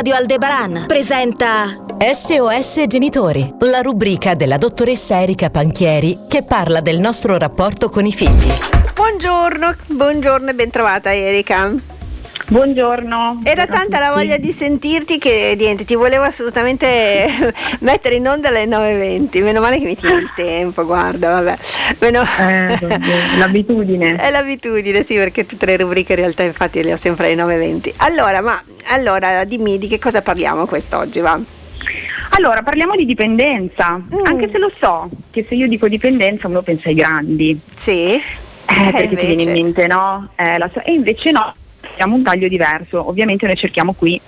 Radio Aldebaran presenta SOS Genitori, la rubrica della dottoressa Erika Panchieri che parla del nostro rapporto con i figli. Buongiorno, buongiorno e bentrovata Erika. Buongiorno. Era tanta la voglia di sentirti che niente, ti volevo assolutamente mettere in onda alle 9.20. Meno male che mi tieni il tempo, guarda, vabbè. Meno... Eh, l'abitudine. È l'abitudine, sì, perché tutte le rubriche in realtà infatti le ho sempre alle 9.20. Allora, ma allora dimmi di che cosa parliamo quest'oggi, va? Allora, parliamo di dipendenza, mm. anche se lo so che se io dico dipendenza uno pensa ai grandi. Sì. Eh, perché invece... ti viene in mente, no? Eh, so- e invece no, abbiamo un taglio diverso. Ovviamente noi cerchiamo qui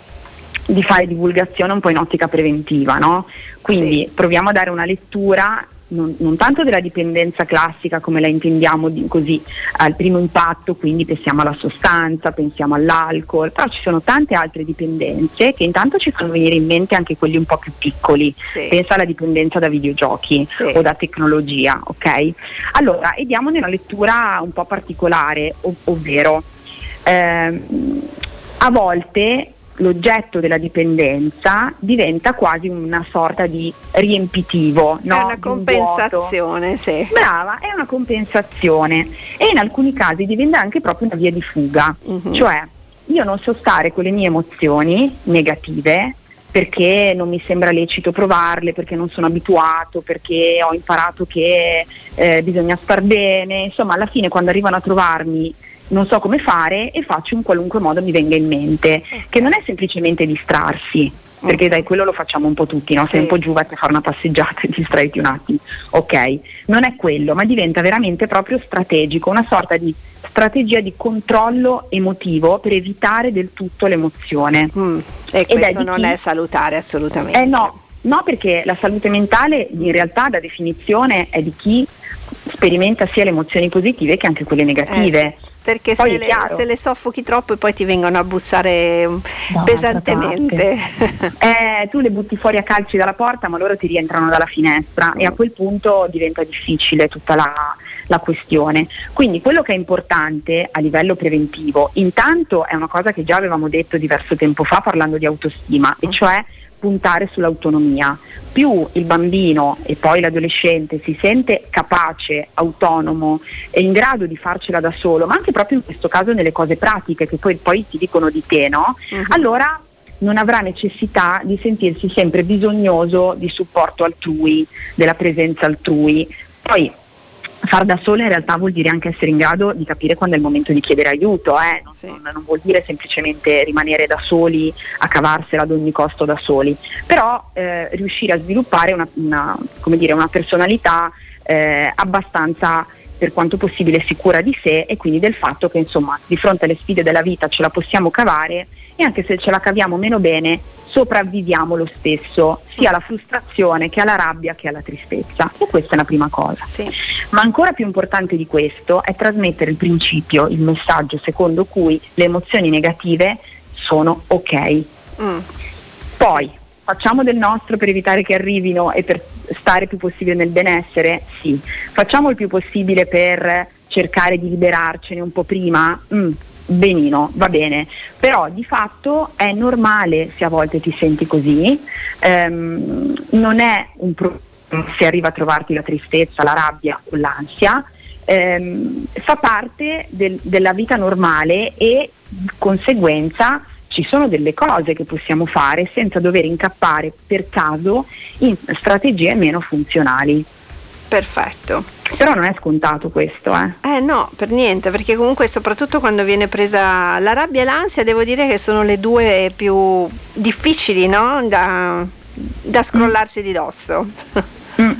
di fare divulgazione un po' in ottica preventiva, no? Quindi sì. proviamo a dare una lettura non, non, tanto della dipendenza classica come la intendiamo di, così al primo impatto, quindi pensiamo alla sostanza, pensiamo all'alcol, però ci sono tante altre dipendenze che intanto ci fanno venire in mente anche quelli un po' più piccoli. Sì. Pensa alla dipendenza da videogiochi sì. o da tecnologia, ok? Allora, e diamone una lettura un po' particolare, ov- ovvero eh, a volte l'oggetto della dipendenza diventa quasi una sorta di riempitivo. No? È una compensazione, sì. Brava, è una compensazione e in alcuni casi diventa anche proprio una via di fuga, uh-huh. cioè io non so stare con le mie emozioni negative perché non mi sembra lecito provarle, perché non sono abituato, perché ho imparato che eh, bisogna star bene, insomma alla fine quando arrivano a trovarmi non so come fare e faccio in qualunque modo mi venga in mente, che non è semplicemente distrarsi, perché dai quello lo facciamo un po' tutti, no? Sì. sei un po' giù vai a fare una passeggiata e distraiti un attimo, ok, non è quello, ma diventa veramente proprio strategico, una sorta di strategia di controllo emotivo per evitare del tutto l'emozione. Mm. E questo è non chi... è salutare assolutamente. Eh no, no, perché la salute mentale in realtà da definizione è di chi sperimenta sia le emozioni positive che anche quelle negative. Eh sì perché se le, se le, soffochi troppo e poi ti vengono a bussare no, pesantemente. eh, tu le butti fuori a calci dalla porta ma loro ti rientrano dalla finestra e a quel punto diventa difficile tutta la, la questione. Quindi quello che è importante a livello preventivo, intanto è una cosa che già avevamo detto diverso tempo fa parlando di autostima, e cioè puntare sull'autonomia. Più il bambino e poi l'adolescente si sente capace, autonomo e in grado di farcela da solo, ma anche proprio in questo caso nelle cose pratiche che poi, poi ti dicono di te, no? Uh-huh. Allora non avrà necessità di sentirsi sempre bisognoso di supporto altrui, della presenza altrui. Poi far da sola in realtà vuol dire anche essere in grado di capire quando è il momento di chiedere aiuto, eh? non, sì. non, non, vuol dire semplicemente rimanere da soli a cavarsela ad ogni costo da soli, però eh, riuscire a sviluppare una, una, dire, una personalità eh, abbastanza per quanto possibile sicura di sé e quindi del fatto che insomma di fronte alle sfide della vita ce la possiamo cavare e anche se ce la caviamo meno bene sopravviviamo lo stesso, sia alla frustrazione che alla rabbia che alla tristezza. E questa è la prima cosa. Sì. Ma ancora più importante di questo è trasmettere il principio, il messaggio secondo cui le emozioni negative sono ok. Mm. Poi. Facciamo del nostro per evitare che arrivino e per stare più possibile nel benessere? Sì. Facciamo il più possibile per cercare di liberarcene un po' prima? Mm benino, va bene, però di fatto è normale se a volte ti senti così, ehm, non è un problema se arriva a trovarti la tristezza, la rabbia o l'ansia, ehm, fa parte del, della vita normale e di conseguenza ci sono delle cose che possiamo fare senza dover incappare per caso in strategie meno funzionali. Perfetto. Però non è scontato questo, eh? Eh no, per niente, perché comunque soprattutto quando viene presa la rabbia e l'ansia, devo dire che sono le due più difficili, no? Da, da scrollarsi mm. di dosso. Mm.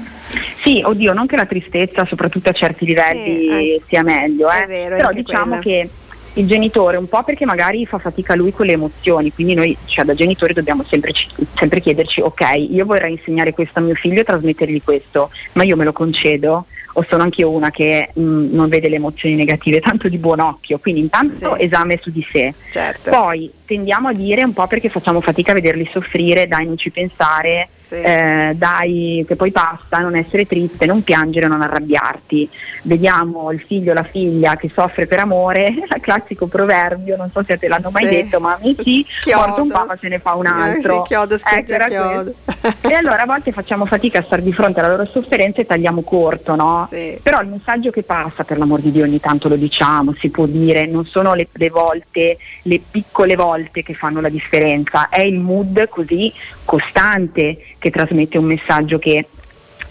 Sì, oddio, non che la tristezza, soprattutto a certi livelli, sì, eh. sia meglio, eh? Vero, però diciamo quella. che il genitore un po' perché magari fa fatica lui con le emozioni, quindi noi cioè, da genitori dobbiamo sempre, sempre chiederci ok, io vorrei insegnare questo a mio figlio e trasmettergli questo, ma io me lo concedo? O sono anche io una che mh, mm, non vede le emozioni negative tanto di buon occhio, quindi intanto sì. esame su di sé. Certo. Poi tendiamo a dire un po' perché facciamo fatica a vederli soffrire, dai non ci pensare, sì. eh, dai che poi passa, non essere triste, non piangere, non arrabbiarti. Vediamo il figlio o la figlia che soffre per amore, il classico proverbio, non so se te l'hanno mai sì. detto, ma amici, morto un papà se ne fa un altro. chiodo, ecco, chiodo. e allora a volte facciamo fatica a stare di fronte alla loro sofferenza e tagliamo corto, no? Sì. Però il messaggio che passa, per l'amor di Dio, ogni tanto lo diciamo, si può dire, non sono le, le volte, le piccole volte che fanno la differenza, è il mood così costante che trasmette un messaggio che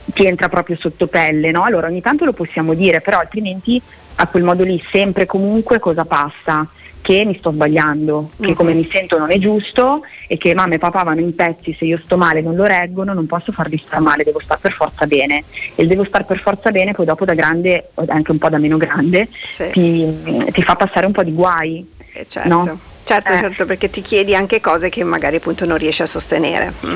ti entra proprio sotto pelle, no? Allora ogni tanto lo possiamo dire, però altrimenti a quel modo lì sempre comunque cosa passa? Che mi sto sbagliando, che uh-huh. come mi sento non è giusto e che mamma e papà vanno in pezzi, se io sto male non lo reggono, non posso farli stare male, devo stare per forza bene. E il devo stare per forza bene poi dopo da grande, o anche un po' da meno grande, sì. ti, ti, fa passare un po' di guai. Eh certo. No? Certo, eh. certo, perché ti chiedi anche cose che magari appunto non riesci a sostenere. Mm.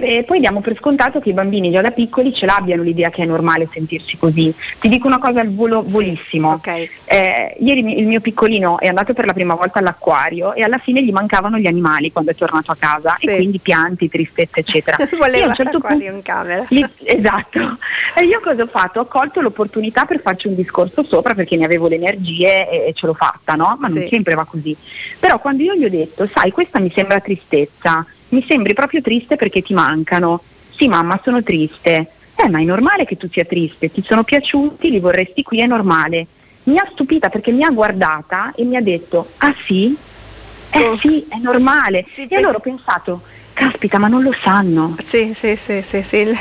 Eh, poi diamo per scontato che i bambini già da piccoli ce l'abbiano l'idea che è normale sentirsi così. Ti dico una cosa al volo volissimo. Sì, okay. eh, ieri il mio piccolino è andato per la prima volta all'acquario e alla fine gli mancavano gli animali quando è tornato a casa sì. e quindi pianti, tristezza eccetera. Voleva un certo punto, in camera. Gli, esatto. E io cosa ho fatto? Ho colto l'opportunità per farci un discorso sopra perché ne avevo le energie e, e ce l'ho fatta, no? Ma sì. non sempre va così. Però quando io gli ho detto, sai, questa mi sembra tristezza, mi sembri proprio triste perché ti mancano. Sì, mamma, sono triste. Eh, ma è normale che tu sia triste, ti sono piaciuti, li vorresti qui, è normale. Mi ha stupita perché mi ha guardata e mi ha detto, ah sì? Eh oh. sì, è normale. Sì, e allora ho pensato, caspita, ma non lo sanno. Sì, sì, sì, sì, sì.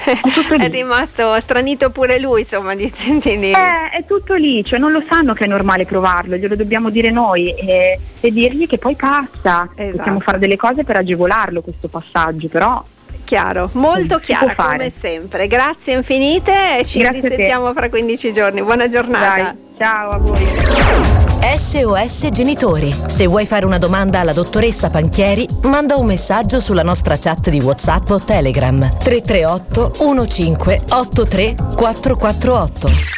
È, rimasto stranito pure lui, insomma, di sentire. Eh, è tutto lì, cioè non lo sanno che è normale provarlo, glielo dobbiamo dire noi e, e dirgli che poi passa. Esatto. Possiamo fare delle cose per agevolarlo questo passaggio, però chiaro, molto chiaro come sempre. Grazie infinite e ci Grazie risentiamo fra 15 giorni. Buona giornata. Dai, ciao a voi. SOS Genitori. Se vuoi fare una domanda alla dottoressa Panchieri, manda un messaggio sulla nostra chat di WhatsApp o Telegram 338 15 83 448.